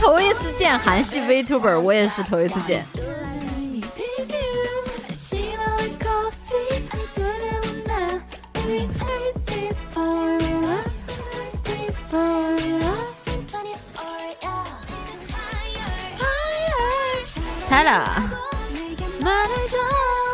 头 一次见韩系 VTuber，我也是头一次见。开了 Hello, Marajah.